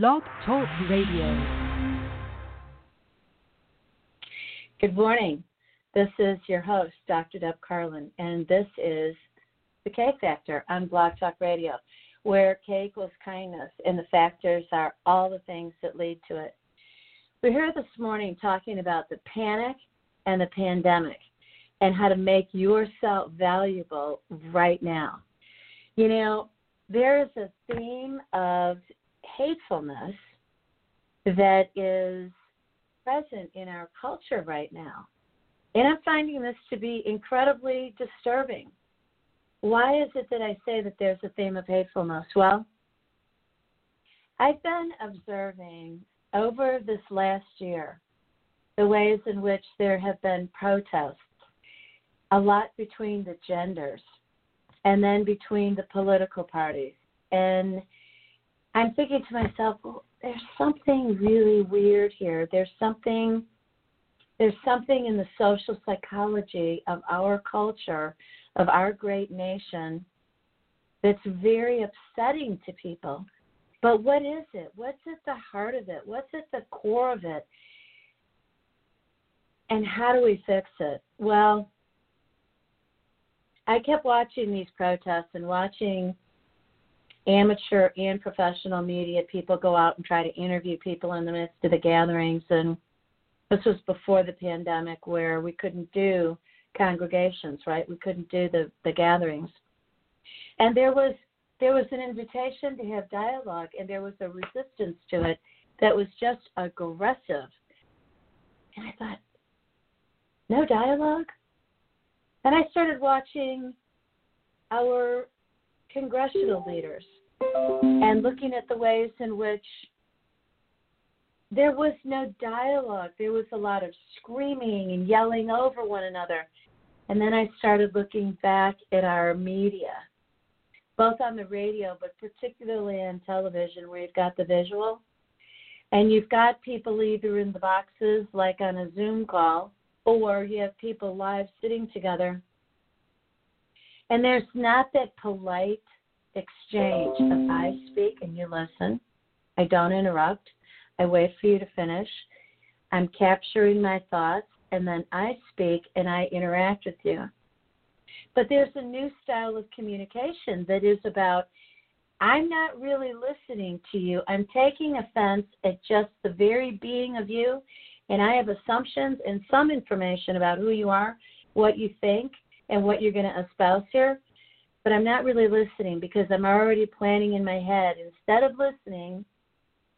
Blog Talk Radio. Good morning. This is your host, Dr. Deb Carlin, and this is the K Factor on Blog Talk Radio, where K equals kindness, and the factors are all the things that lead to it. We're here this morning talking about the panic and the pandemic and how to make yourself valuable right now. You know, there is a theme of hatefulness that is present in our culture right now. And I'm finding this to be incredibly disturbing. Why is it that I say that there's a theme of hatefulness? Well, I've been observing over this last year the ways in which there have been protests, a lot between the genders, and then between the political parties. And I'm thinking to myself, well, there's something really weird here. There's something there's something in the social psychology of our culture, of our great nation, that's very upsetting to people. But what is it? What's at the heart of it? What's at the core of it? And how do we fix it? Well, I kept watching these protests and watching amateur and professional media people go out and try to interview people in the midst of the gatherings. And this was before the pandemic where we couldn't do congregations, right? We couldn't do the, the gatherings. And there was there was an invitation to have dialogue and there was a resistance to it that was just aggressive. And I thought, no dialogue? And I started watching our congressional leaders and looking at the ways in which there was no dialogue. There was a lot of screaming and yelling over one another. And then I started looking back at our media both on the radio, but particularly on television, where you've got the visual. And you've got people either in the boxes, like on a Zoom call, or you have people live sitting together. And there's not that polite exchange of I speak and you listen. I don't interrupt. I wait for you to finish. I'm capturing my thoughts, and then I speak and I interact with you. But there's a new style of communication that is about I'm not really listening to you. I'm taking offense at just the very being of you, and I have assumptions and some information about who you are, what you think, and what you're going to espouse here. But I'm not really listening because I'm already planning in my head. Instead of listening,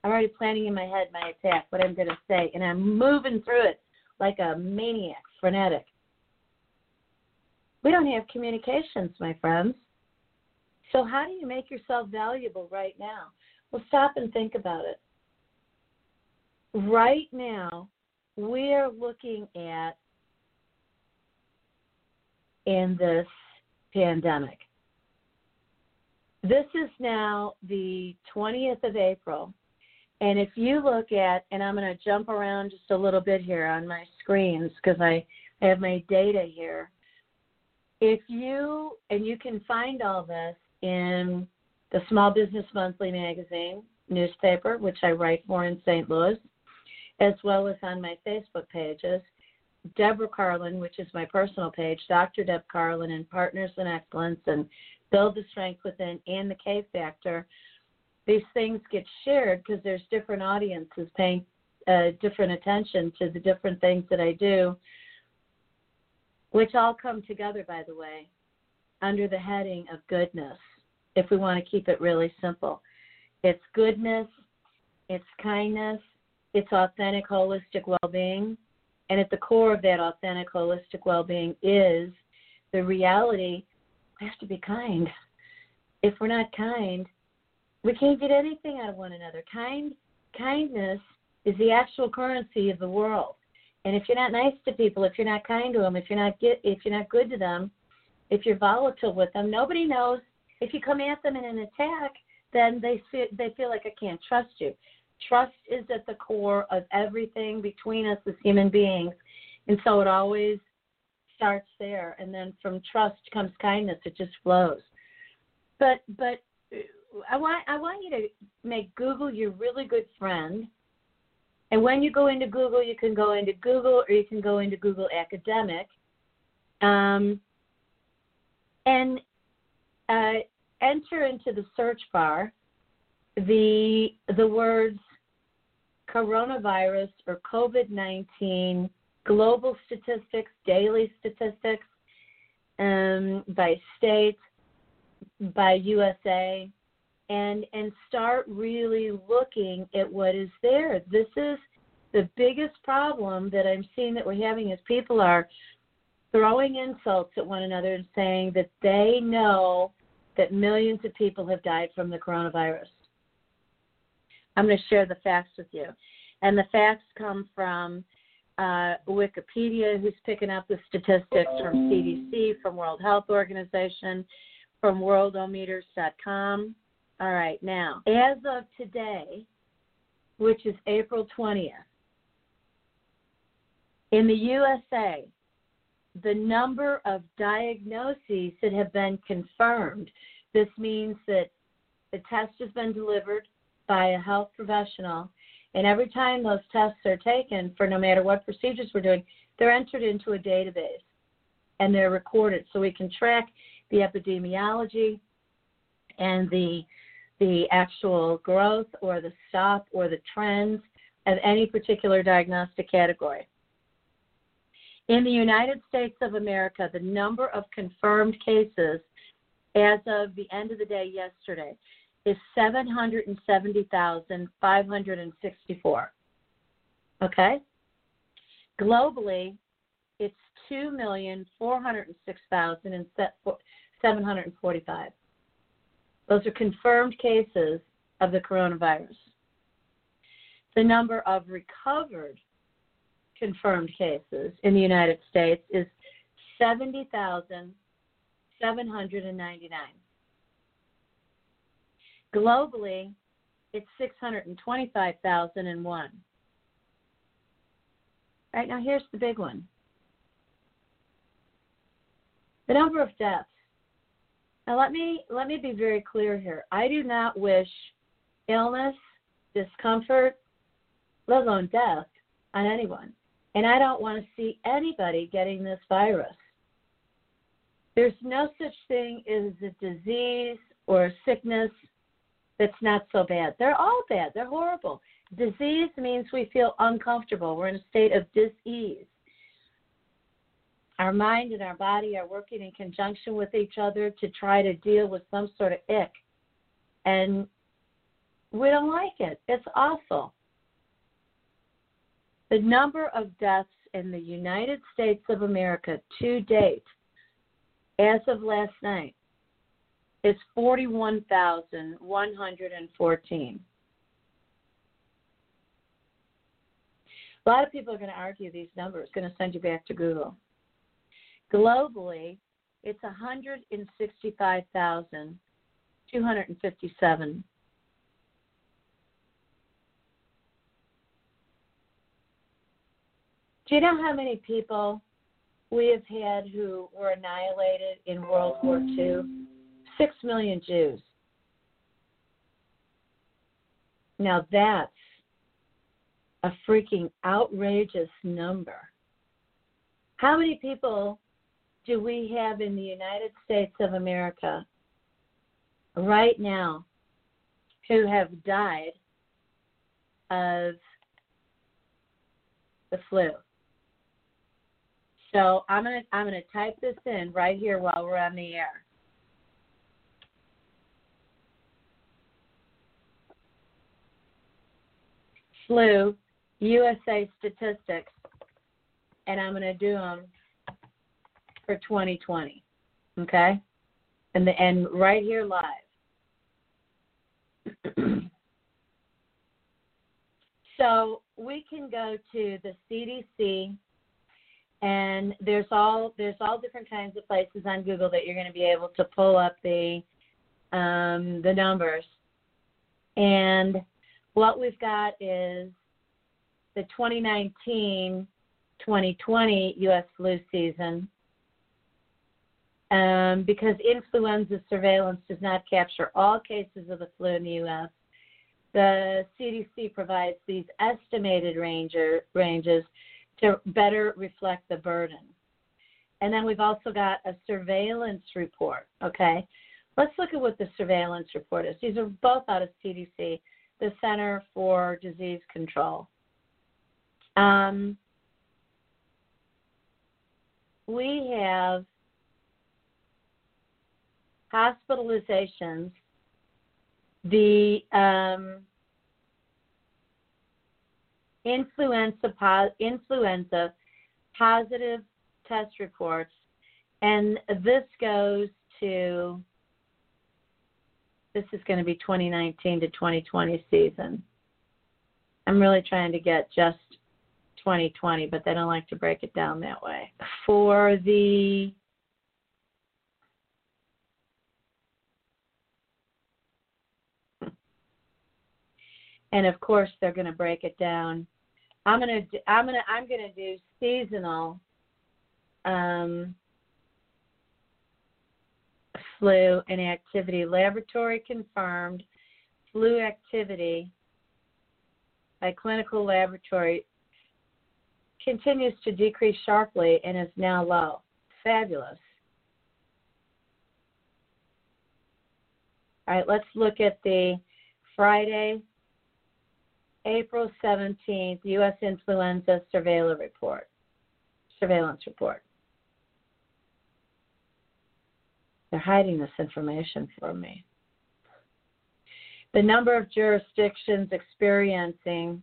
I'm already planning in my head my attack, what I'm going to say, and I'm moving through it like a maniac, frenetic. We don't have communications, my friends. So, how do you make yourself valuable right now? Well, stop and think about it. Right now, we are looking at in this pandemic. This is now the 20th of April. And if you look at, and I'm going to jump around just a little bit here on my screens because I, have my data here if you and you can find all this in the Small Business Monthly magazine newspaper, which I write for in St. Louis, as well as on my Facebook pages, Deborah Carlin, which is my personal page, Dr. Deb Carlin, and Partners in Excellence, and Build the Strength Within, and the K Factor. These things get shared because there's different audiences paying uh, different attention to the different things that I do which all come together, by the way, under the heading of goodness, if we want to keep it really simple. It's goodness, it's kindness, it's authentic, holistic well being. And at the core of that authentic, holistic well being is the reality we have to be kind. If we're not kind, we can't get anything out of one another. Kind kindness is the actual currency of the world. And if you're not nice to people, if you're not kind to them, if you're not get, if you're not good to them, if you're volatile with them, nobody knows. If you come at them in an attack, then they feel they feel like I can't trust you. Trust is at the core of everything between us as human beings, and so it always starts there. And then from trust comes kindness; it just flows. But but I want I want you to make Google your really good friend. And when you go into Google, you can go into Google or you can go into Google Academic. Um, and uh, enter into the search bar the the words coronavirus or COVID nineteen global statistics, daily statistics um, by state, by USA, and and start really looking at what is there. This is the biggest problem that I'm seeing that we're having is people are throwing insults at one another and saying that they know that millions of people have died from the coronavirus. I'm going to share the facts with you. And the facts come from uh, Wikipedia, who's picking up the statistics from CDC, from World Health Organization, from worldometers.com. All right, now, as of today, which is April 20th, in the USA, the number of diagnoses that have been confirmed, this means that the test has been delivered by a health professional, and every time those tests are taken, for no matter what procedures we're doing, they're entered into a database and they're recorded so we can track the epidemiology and the the actual growth or the stop or the trends of any particular diagnostic category. In the United States of America, the number of confirmed cases as of the end of the day yesterday is 770,564. Okay? Globally, it's 2,406,745. Those are confirmed cases of the coronavirus. The number of recovered confirmed cases in the United States is 70,799. Globally, it's 625,001. Right now, here's the big one the number of deaths. Now, let me let me be very clear here. I do not wish illness, discomfort, let alone death, on anyone, and I don't want to see anybody getting this virus. There's no such thing as a disease or a sickness that's not so bad. They're all bad. They're horrible. Disease means we feel uncomfortable. We're in a state of dis-ease. Our mind and our body are working in conjunction with each other to try to deal with some sort of ick. And we don't like it. It's awful. The number of deaths in the United States of America to date, as of last night, is 41,114. A lot of people are going to argue these numbers, going to send you back to Google. Globally, it's 165,257. Do you know how many people we have had who were annihilated in World War II? Six million Jews. Now that's a freaking outrageous number. How many people do we have in the United States of America right now who have died of the flu? So I'm gonna I'm gonna type this in right here while we're on the air. Flu USA statistics, and I'm going to do them for 2020. Okay, and the and right here live. so we can go to the CDC, and there's all there's all different kinds of places on Google that you're going to be able to pull up the um, the numbers, and what we've got is the 2019 2020 U.S. flu season. um, because influenza surveillance does not capture all cases of the flu in the U.S. The CDC provides these estimated ranger, ranges to better reflect the burden. And then we've also got a surveillance report. Okay, let's look at what the surveillance report is. These are both out of CDC, the Center for Disease Control. Um, we have hospitalizations, the um, influenza, influenza positive test reports, and this goes to this is going to be 2019 to 2020 season. I'm really trying to get just 2020, but they don't like to break it down that way. For the and of course they're going to break it down. I'm going to I'm going to I'm going to do seasonal um, flu and activity, laboratory confirmed flu activity by clinical laboratory continues to decrease sharply and is now low. Fabulous. All right, let's look at the Friday, April 17th U.S. influenza surveillance report. Surveillance report. They're hiding this information from me. The number of jurisdictions experiencing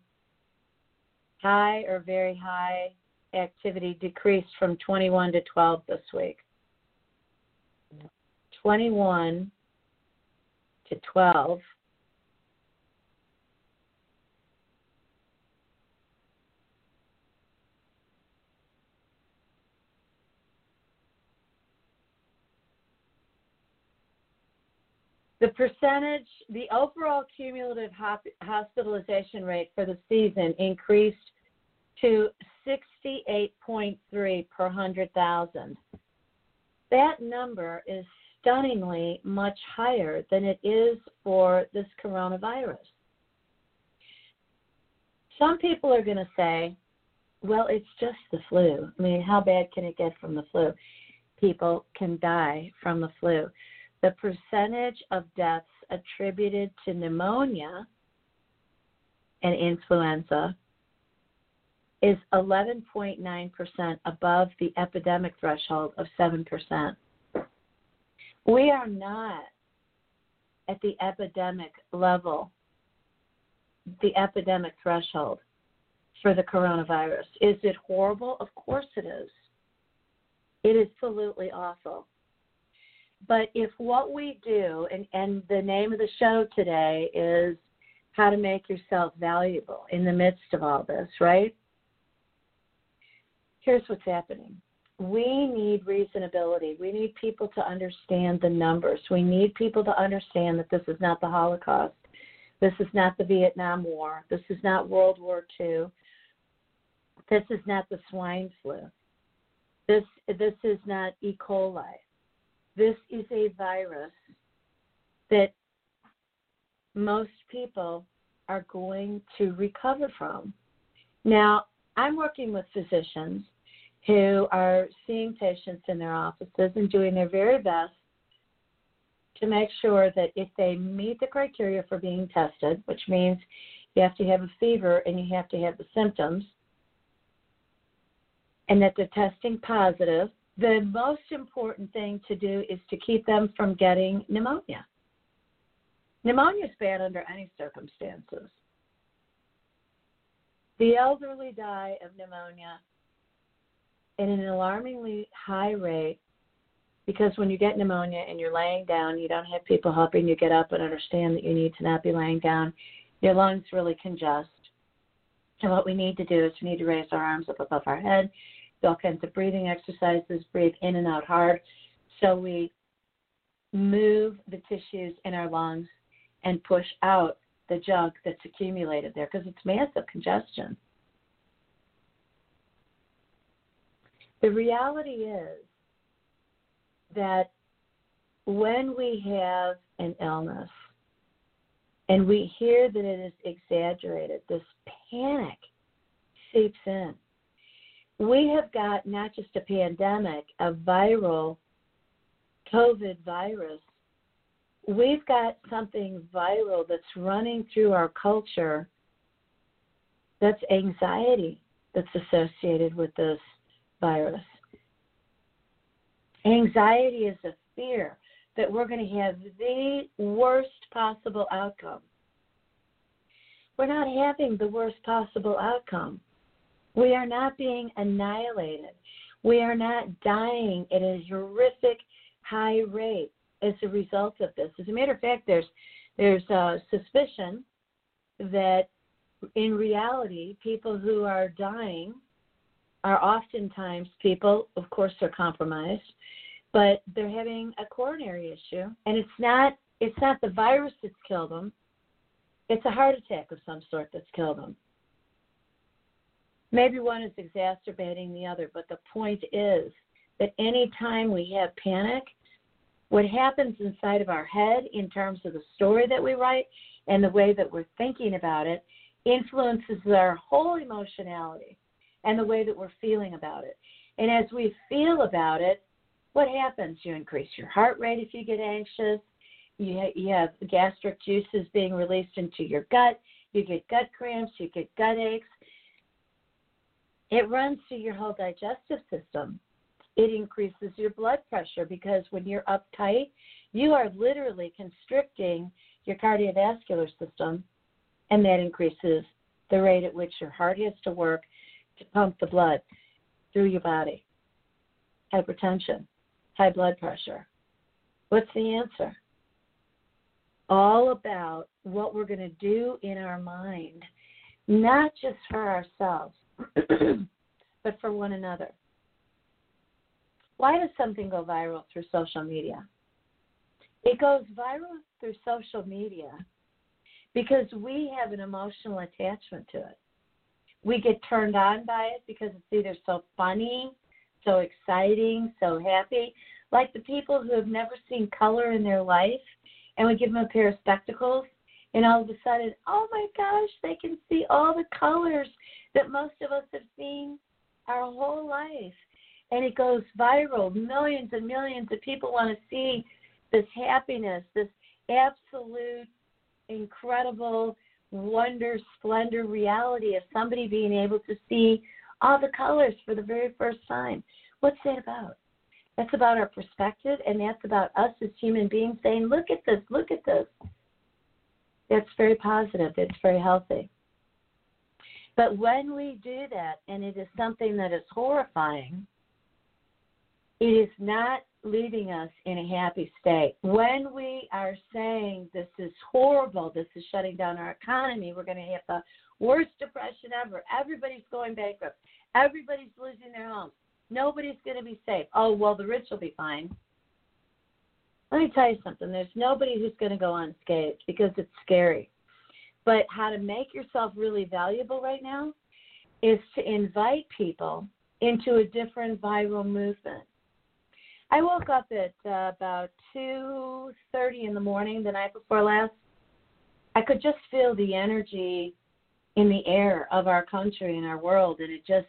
high or very high activity decreased from 21 to 12 this week. 21 to 12 The percentage, the overall cumulative hospitalization rate for the season increased to 68.3 per 100,000. That number is stunningly much higher than it is for this coronavirus. Some people are going to say, well, it's just the flu. I mean, how bad can it get from the flu? People can die from the flu the percentage of deaths attributed to pneumonia and influenza is 11.9% above the epidemic threshold of 7%. We are not at the epidemic level, the epidemic threshold for the coronavirus. Is it horrible? Of course it is. It is absolutely awful. But if what we do, and, and the name of the show today is how to make yourself valuable in the midst of all this, right? Here's what's happening. We need reasonability. We need people to understand the numbers. We need people to understand that this is not the Holocaust. This is not the Vietnam War. This is not World War II. This is not the swine flu. This this is not E. coli. This is a virus that most people are going to recover from. Now, I'm working with physicians who are seeing patients in their offices and doing their very best to make sure that if they meet the criteria for being tested, which means you have to have a fever and you have to have the symptoms, and that they're testing positive, the most important thing to do is to keep them from getting pneumonia. Pneumonia is bad under any circumstances. The elderly die of pneumonia at an alarmingly high rate because when you get pneumonia and you're laying down, you don't have people helping you get up and understand that you need to not be laying down. Your lungs really congest. And what we need to do is we need to raise our arms up above our head all kinds of breathing exercises, breathe in and out hard. So we move the tissues in our lungs and push out the junk that's accumulated there because it's massive congestion. The reality is that when we have an illness and we hear that it is exaggerated, this panic seeps in. We have got not just a pandemic, a viral COVID virus. We've got something viral that's running through our culture that's anxiety that's associated with this virus. Anxiety is a fear that we're going to have the worst possible outcome. We're not having the worst possible outcome. We are not being annihilated. We are not dying at a horrific high rate as a result of this. As a matter of fact, there's there's a suspicion that in reality, people who are dying are oftentimes people, of course, they're compromised, but they're having a coronary issue, and it's not it's not the virus that's killed them. It's a heart attack of some sort that's killed them. Maybe one is exacerbating the other, but the point is that anytime we have panic, what happens inside of our head in terms of the story that we write and the way that we're thinking about it influences our whole emotionality and the way that we're feeling about it. And as we feel about it, what happens? You increase your heart rate if you get anxious. You, ha- you have gastric juices being released into your gut. You get gut cramps. You get gut aches. It runs through your whole digestive system. It increases your blood pressure because when you're uptight, you are literally constricting your cardiovascular system, and that increases the rate at which your heart has to work to pump the blood through your body. Hypertension, high blood pressure. What's the answer? All about what we're going to do in our mind, not just for ourselves, but for one another. Why does something go viral through social media? It goes viral through social media because we have an emotional attachment to it. We get turned on by it because it's either so funny, so exciting, so happy. Like the people who have never seen color in their life, and we give them a pair of spectacles, and all of a sudden, oh my gosh, they can see all the colors that most of us have seen our whole life. And it goes viral. Millions and millions of people want to see this happiness, this absolute incredible wonder, splendor, reality of somebody being able to see all the colors for the very first time. What's that about? That's about our perspective, and that's about us as human beings saying, Look at this, look at this. That's very positive, it's very healthy. But when we do that, and it is something that is horrifying, it is not leaving us in a happy state. When we are saying this is horrible, this is shutting down our economy, we're going to have the worst depression ever, everybody's going bankrupt, everybody's losing their homes, nobody's going to be safe. Oh, well, the rich will be fine. Let me tell you something there's nobody who's going to go unscathed because it's scary. But how to make yourself really valuable right now is to invite people into a different viral movement I woke up at uh, about two thirty in the morning the night before last. I could just feel the energy in the air of our country and our world, and it just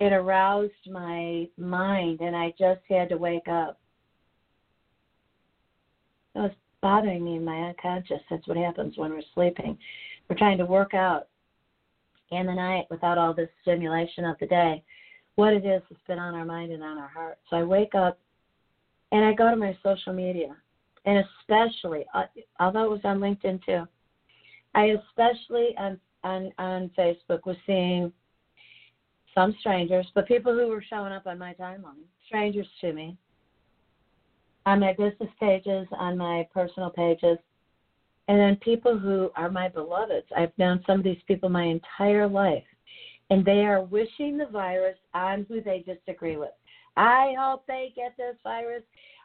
it aroused my mind, and I just had to wake up. It was bothering me in my unconscious. That's what happens when we're sleeping. We're trying to work out in the night without all this stimulation of the day what it is that's been on our mind and on our heart. So I wake up and I go to my social media, and especially, uh, although it was on LinkedIn too, I especially on on on Facebook was seeing some strangers, but people who were showing up on my timeline, strangers to me, on my business pages, on my personal pages, and then people who are my beloveds. I've known some of these people my entire life and they are wishing the virus on who they disagree with. I hope they get this virus.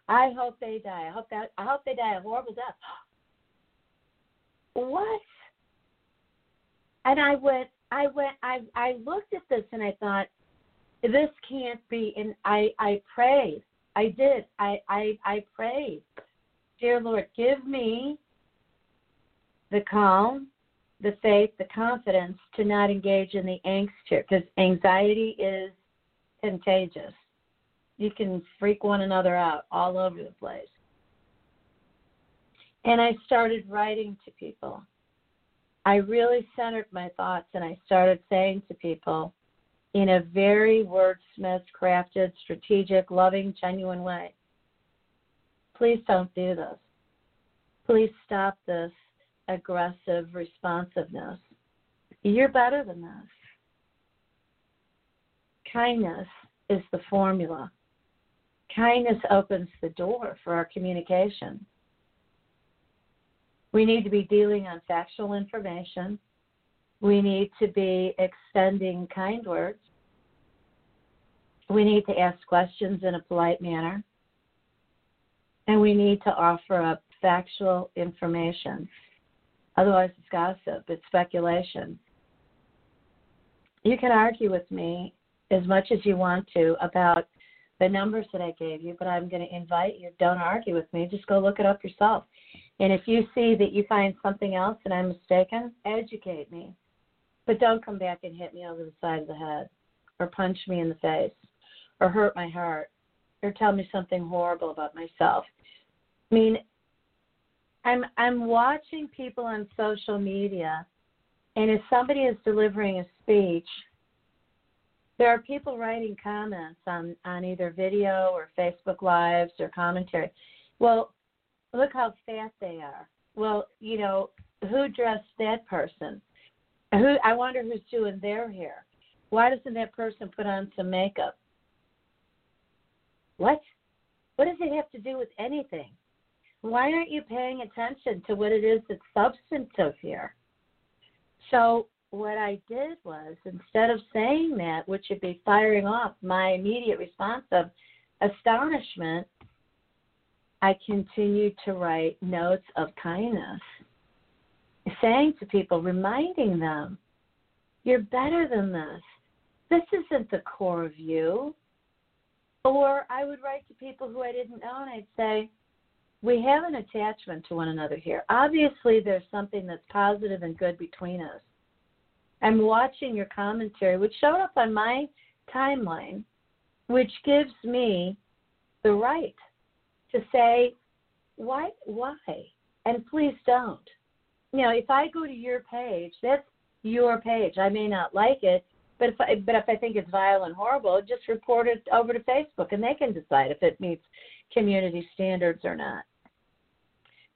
I hope they die. I hope that I hope they die a horrible death. What? And I went I went I I looked at this and I thought this can't be and I I prayed I did. I I I prayed, dear Lord, give me the calm, the faith, the confidence to not engage in the angst here, because anxiety is contagious. You can freak one another out all over the place. And I started writing to people. I really centered my thoughts and I started saying to people in a very wordsmith, crafted, strategic, loving, genuine way please don't do this. Please stop this aggressive responsiveness. You're better than this. Kindness is the formula. Kindness opens the door for our communication. We need to be dealing on factual information. We need to be extending kind words. We need to ask questions in a polite manner. And we need to offer up factual information. Otherwise, it's gossip, it's speculation. You can argue with me as much as you want to about the numbers that I gave you, but I'm going to invite you. Don't argue with me. Just go look it up yourself. And if you see that you find something else and I'm mistaken, educate me. But don't come back and hit me over the side of the head or punch me in the face or hurt my heart or tell me something horrible about myself. I mean, I'm I'm watching people on social media and if somebody is delivering a speech, there are people writing comments on on either video or Facebook lives or commentary. Well, look how fat they are. Well, you know, who dressed that person? Who I wonder who's doing their hair. Why doesn't that person put on some makeup? What? What does it have to do with anything? Why aren't you paying attention to what it is that's substantive here? So what I did was instead of saying that, which would be firing off my immediate response of astonishment, I continued to write notes of kindness, saying to people, reminding them, you're better than this. This isn't the core of you. Or I would write to people who I didn't know and I'd say, we have an attachment to one another here. Obviously, there's something that's positive and good between us. I'm watching your commentary, which showed up on my timeline, which gives me the right to say, why, why? And please don't. You know, if I go to your page, that's your page. I may not like it, but if I, but if I think it's vile and horrible, just report it over to Facebook, and they can decide if it meets community standards or not.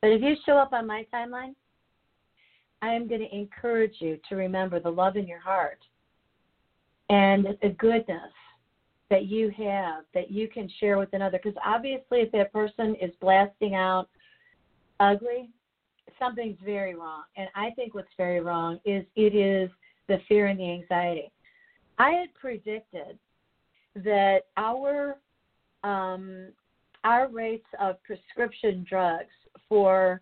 But if you show up on my timeline, I am going to encourage you to remember the love in your heart and the goodness that you have that you can share with another. Because obviously, if that person is blasting out ugly, something's very wrong. And I think what's very wrong is it is the fear and the anxiety. I had predicted that our um, our rates of prescription drugs for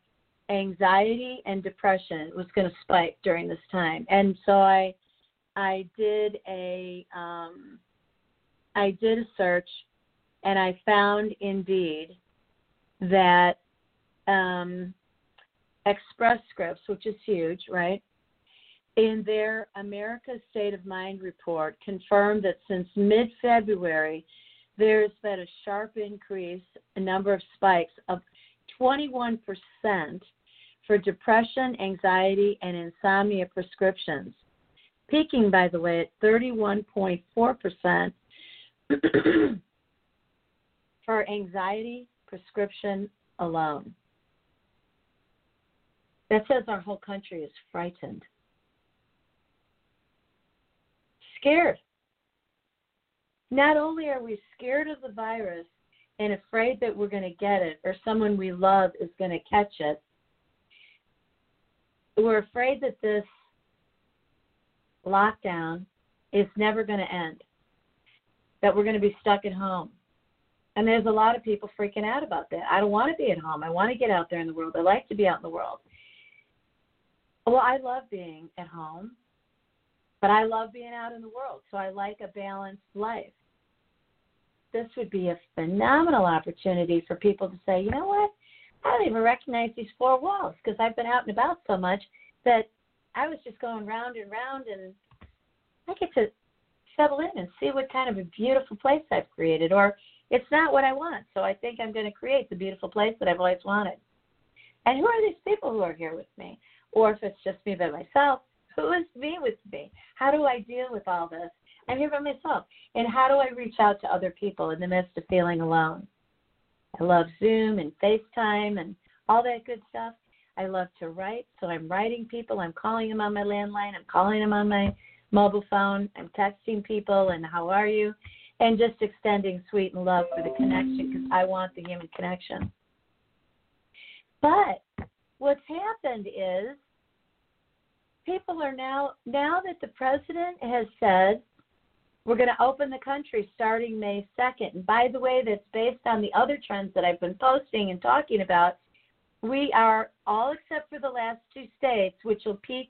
anxiety and depression was going to spike during this time, and so I I did a um, I did a search, and I found indeed that um, Express Scripts, which is huge, right? In their America's State of Mind report, confirmed that since mid February, there's been a sharp increase, a number of spikes of 21% for depression, anxiety, and insomnia prescriptions, peaking, by the way, at 31.4% for anxiety prescription alone. That says our whole country is frightened, scared. Not only are we scared of the virus and afraid that we're going to get it or someone we love is going to catch it, we're afraid that this lockdown is never going to end, that we're going to be stuck at home. And there's a lot of people freaking out about that. I don't want to be at home. I want to get out there in the world. I like to be out in the world. Well, I love being at home, but I love being out in the world. So I like a balanced life. this would be a phenomenal opportunity for people to say, you know what? I don't even recognize these four walls because I've been out and about so much that I was just going round and round, and I get to settle in and see what kind of a beautiful place I've created. Or it's not what I want, so I think I'm going to create the beautiful place that I've always wanted. And who are these people who are here with me? Or if it's just me by myself, who is me with me? How do I deal with all this? I'm here by myself. And how do I reach out to other people in the midst of feeling alone? I love Zoom and FaceTime and all that good stuff. I love to write, so I'm writing people. I'm calling them on my landline. I'm calling them on my mobile phone. I'm texting people and how are you? And just extending sweet and love for the connection because I want the human connection. But what's happened is people are now, now that the president has said we're going to open the country starting May 2nd. And by the way, that's based on the other trends that I've been posting and talking about. We are, all except for the last two states, which will peak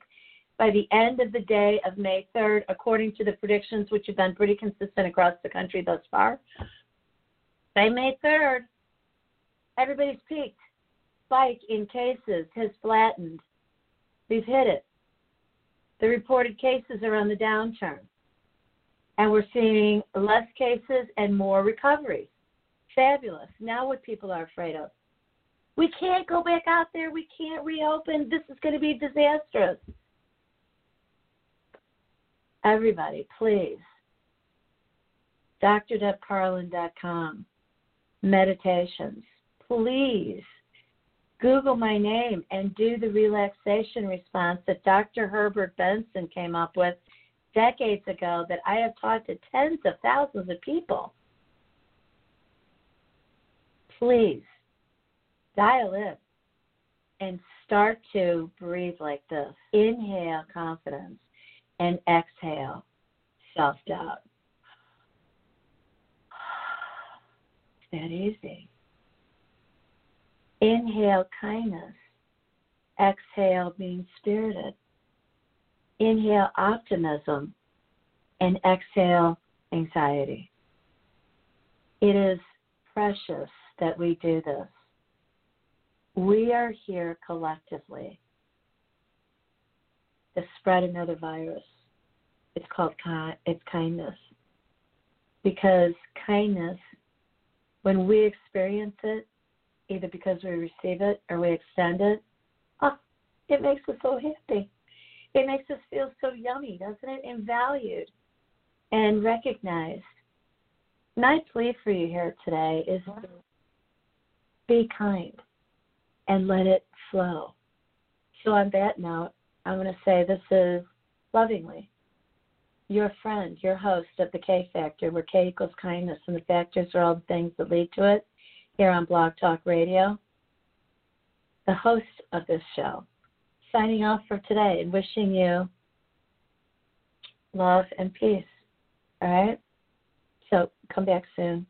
by the end of the day of May 3rd, according to the predictions, which have been pretty consistent across the country thus far. By May 3rd, everybody's peaked. Spike in cases has flattened. We've hit it. The reported cases are on the downturn and we're seeing less cases and more recoveries. Fabulous. Now, what people are afraid of. We can't go back out there. We can't reopen. This is going to be disastrous. Everybody, please. DrDebCarlin.com. Meditations. Please Google my name and do the relaxation response that Dr. Herbert Benson came up with decades ago that I have taught to tens of thousands of people. Please dial in and start to breathe like this. Inhale confidence and exhale self doubt. That easy. Inhale kindness. Exhale being spirited inhale optimism and exhale anxiety. It is precious that we do this. We are here collectively to spread another virus. It's called it's kindness. Because kindness, when we experience it, either because we receive it or we extend it, oh, it makes us so happy. It makes us feel so yummy, doesn't it? And valued and recognized. My plea for you here today is to be kind and let it flow. So, on that note, I'm going to say this is lovingly your friend, your host of the K Factor, where K equals kindness, and the factors are all the things that lead to it here on Blog Talk Radio. The host of this show, signing off for today and wishing you love and peace. All right? So come back soon.